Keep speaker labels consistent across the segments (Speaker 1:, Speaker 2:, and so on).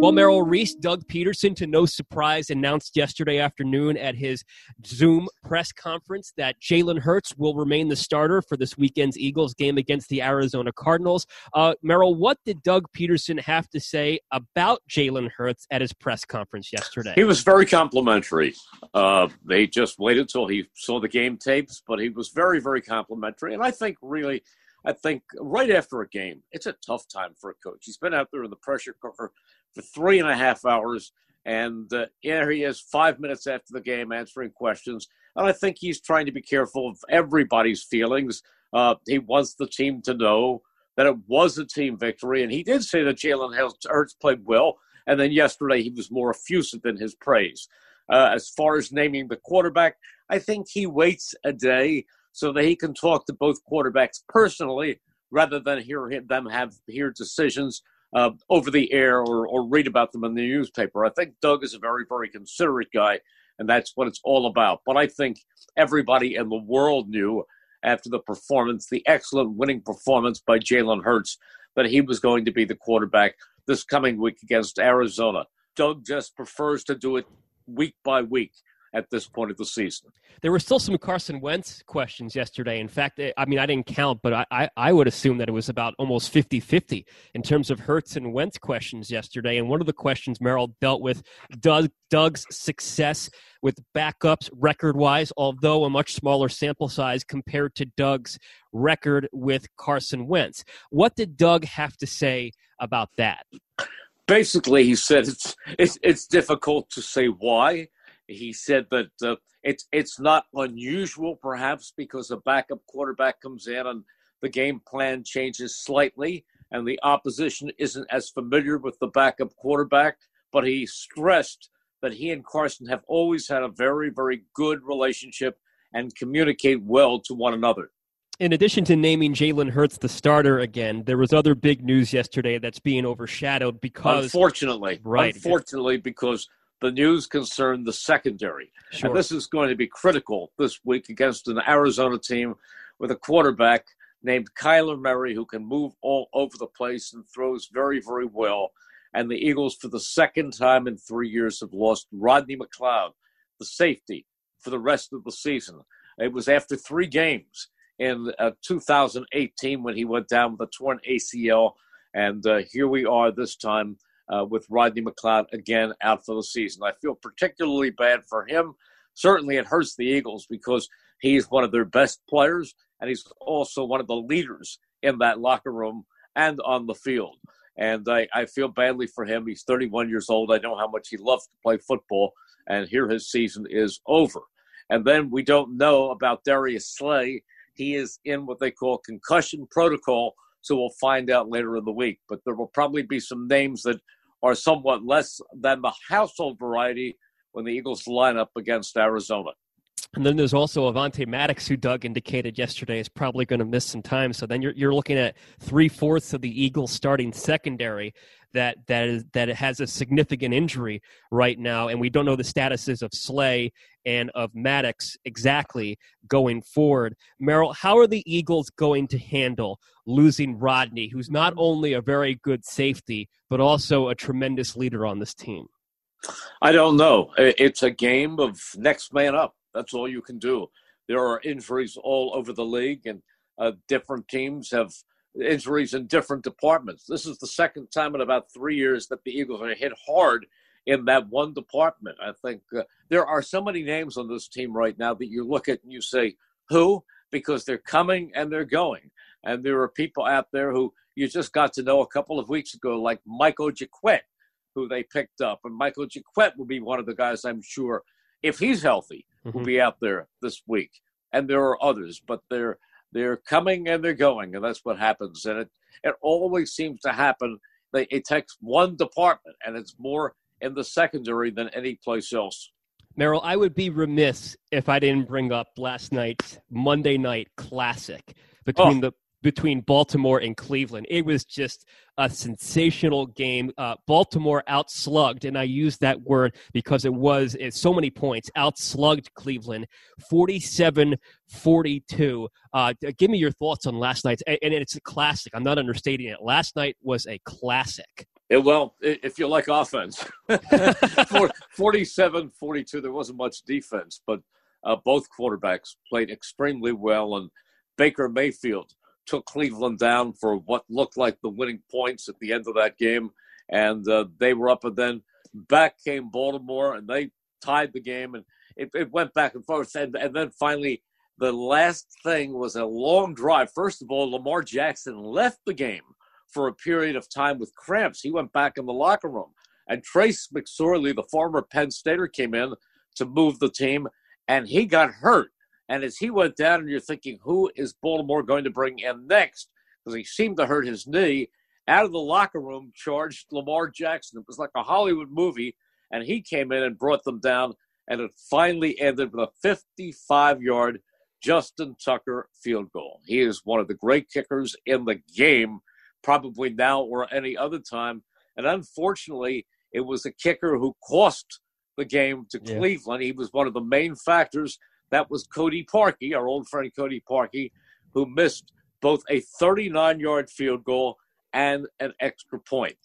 Speaker 1: Well, Merrill Reese, Doug Pederson, to no surprise, announced yesterday afternoon at his Zoom press conference that Jalen Hurts will remain the starter for this weekend's Eagles game against the Arizona Cardinals. Uh, Merrill, what did Doug Pederson have to say about Jalen Hurts at his press conference yesterday?
Speaker 2: He was very complimentary. Uh, they just waited till he saw the game tapes, but he was very, very complimentary. And I think really – I think right after a game, it's a tough time for a coach. He's been out there in the pressure cooker for three and a half hours, and uh, here he is five minutes after the game answering questions. And I think he's trying to be careful of everybody's feelings. Uh, he wants the team to know that it was a team victory, and he did say that Jalen Hurts played well. And then yesterday, he was more effusive in his praise. Uh, as far as naming the quarterback, I think he waits a day so that he can talk to both quarterbacks personally rather than hear them have hear decisions uh, over the air or, or read about them in the newspaper. I think Doug is a very, very considerate guy, and that's what it's all about. But I think everybody in the world knew after the performance, the excellent winning performance by Jalen Hurts, that he was going to be the quarterback this coming week against Arizona. Doug just prefers to do it week by week at this point of the season.
Speaker 1: There were still some Carson Wentz questions yesterday. In fact, I mean, I didn't count, but I, I, I would assume that it was about almost 50 50 in terms of Hurts and Wentz questions yesterday. And one of the questions Merrill dealt with Doug, Doug's success with backups record wise, although a much smaller sample size compared to Doug's record with Carson Wentz. What did Doug have to say about that?
Speaker 2: Basically, he said it's, it's, it's difficult to say why he said that uh, it's it's not unusual, perhaps, because a backup quarterback comes in and the game plan changes slightly, and the opposition isn't as familiar with the backup quarterback. But he stressed that he and Carson have always had a very, very good relationship and communicate well to one another.
Speaker 1: In addition to naming Jalen Hurts the starter again, there was other big news yesterday that's being overshadowed because
Speaker 2: unfortunately, right, unfortunately, because the news concerned the secondary. Sure. And this is going to be critical this week against an Arizona team with a quarterback named Kyler Murray who can move all over the place and throws very, very well. And the Eagles, for the second time in three years, have lost Rodney McLeod, the safety, for the rest of the season. It was after three games in uh, 2018 when he went down with a torn ACL. And uh, here we are this time uh, with Rodney McLeod again out for the season. I feel particularly bad for him. Certainly, it hurts the Eagles because he's one of their best players, and he's also one of the leaders in that locker room and on the field. And I, I feel badly for him. He's 31 years old. I know how much he loves to play football, and here his season is over. And then we don't know about Darius Slay. He is in what they call concussion protocol, so we'll find out later in the week. But there will probably be some names that are somewhat less than the household variety when the Eagles line up against Arizona.
Speaker 1: And then there's also Avonte Maddox, who Doug indicated yesterday is probably going to miss some time. So then you're you're looking at three fourths of the Eagles starting secondary that that is that it has a significant injury right now, and we don't know the statuses of Slay and of Maddox exactly going forward. Merrill, how are the Eagles going to handle losing Rodney, who's not only a very good safety but also a tremendous leader on this team?
Speaker 2: I don't know. It's a game of next man up. That's all you can do. there are injuries all over the league, and uh, different teams have injuries in different departments. This is the second time in about three years that the Eagles are hit hard in that one department. I think uh, there are so many names on this team right now that you look at and you say, who? Because they're coming and they're going. And there are people out there who you just got to know a couple of weeks ago, like Michael Jacquet, who they picked up. And Michael Jacquet will be one of the guys, I'm sure, if he's healthy, mm-hmm. will be out there this week. And there are others, but they're they're coming and they're going, and that's what happens. And it it always seems to happen. They, it takes one department, and it's more in the secondary than any place else.
Speaker 1: Merrill, I would be remiss if I didn't bring up last night's Monday night classic between oh. the between Baltimore and Cleveland. It was just a sensational game. Uh, Baltimore outslugged, and I use that word because it was it's so many points, outslugged Cleveland 47 42. Uh, give me your thoughts on last night's, and it's a classic. I'm not understating it. Last night was a classic.
Speaker 2: It, well, if you like offense, 47 42, there wasn't much defense, but uh, both quarterbacks played extremely well, and Baker Mayfield took Cleveland down for what looked like the winning points at the end of that game, and uh, they were up. And then back came Baltimore, and they tied the game, and it, it went back and forth. And, and then finally, the last thing was a long drive. First of all, Lamar Jackson left the game for a period of time with cramps. He went back in the locker room. And Trace McSorley, the former Penn Stater, came in to move the team, and he got hurt. And as he went down, and you're thinking, who is Baltimore going to bring in next? Because he seemed to hurt his knee. Out of the locker room charged Lamar Jackson. It was like a Hollywood movie, and he came in and brought them down. And it finally ended with a 55 yard Justin Tucker field goal. He is one of the great kickers in the game, probably now or any other time. And unfortunately, it was a kicker who cost the game to yeah. Cleveland. He was one of the main factors that was Cody Parkey, our old friend Cody Parkey, who missed both a 39 yard field goal and an extra point.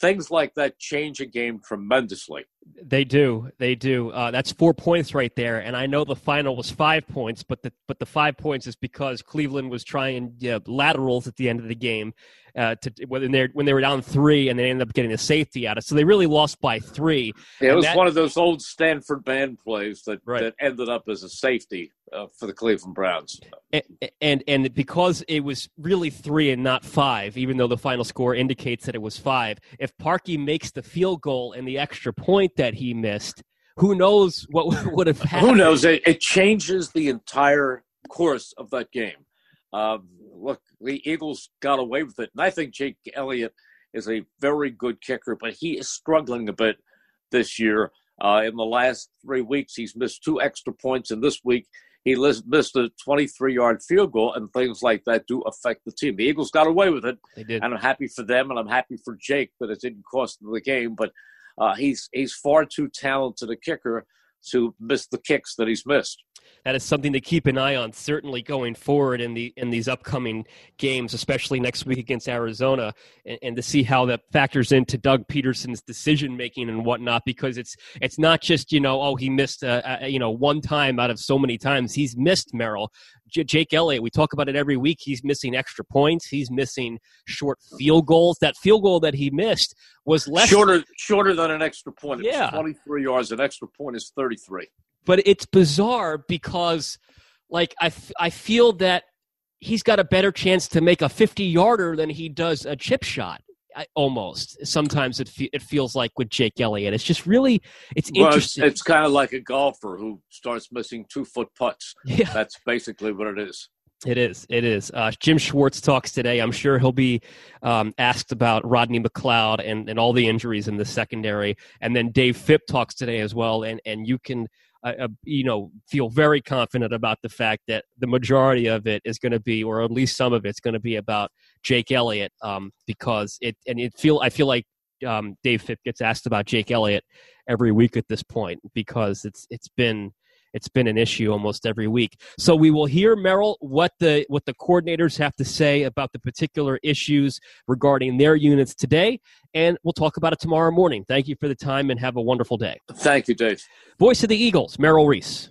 Speaker 2: Things like that change a game tremendously.
Speaker 1: They do. They do. Uh, that's four points right there. And I know the final was five points, but the but the five points is because Cleveland was trying laterals at the end of the game, uh, to when they when they were down three and they ended up getting a safety out of. it. So they really lost by three.
Speaker 2: Yeah, it was that, one of those old Stanford band plays that right. that ended up as a safety uh, for the Cleveland Browns.
Speaker 1: And, and and because it was really three and not five, even though the final score indicates that it was five. If Parkey makes the field goal and the extra point that he missed, who knows what would have happened?
Speaker 2: Who knows? It, it changes the entire course of that game. Um, look, the Eagles got away with it. And I think Jake Elliott is a very good kicker, but he is struggling a bit this year. Uh, in the last three weeks, he's missed two extra points, and this week he missed a 23 yard field goal, and things like that do affect the team. The Eagles got away with it,
Speaker 1: they did.
Speaker 2: and I'm happy for them, and I'm happy for Jake that it didn't cost them the game. But uh, he's he's far too talented a kicker to miss the kicks that he's missed.
Speaker 1: That is something to keep an eye on certainly going forward in the in these upcoming games especially next week against arizona and, and to see how that factors into doug Pederson's decision making and whatnot because it's it's not just you know oh he missed a, a, you know one time out of so many times. He's missed merrill J- jake elliott we talk about it every week. He's missing extra points. He's missing short field goals. That field goal that he missed was less
Speaker 2: shorter shorter than an extra point. It's yeah. 23 yards. An extra point is 33
Speaker 1: but it's bizarre because like I, f- I feel that he's got a better chance to make a 50 yarder than he does a chip shot I, almost sometimes it, fe- it feels like with jake elliott it's just really it's well, interesting
Speaker 2: it's, it's kind of like a golfer who starts missing two foot putts yeah that's basically what it is
Speaker 1: it is. It is. Uh, Jim Schwartz talks today. I'm sure he'll be um, asked about Rodney McLeod and, and all the injuries in the secondary. And then Dave Fipp talks today as well. And, and you can uh, you know, feel very confident about the fact that the majority of it is going to be, or at least some of it's going to be about Jake Elliott, um, because it and it feel I feel like um, Dave Fipp gets asked about Jake Elliott every week at this point because it's it's been it's been an issue almost every week. So we will hear Merrill what the what the coordinators have to say about the particular issues regarding their units today, and we'll talk about it tomorrow morning. Thank you for the time and have a wonderful day.
Speaker 2: Thank you, Dave.
Speaker 1: Voice of the Eagles, Merrill Reese.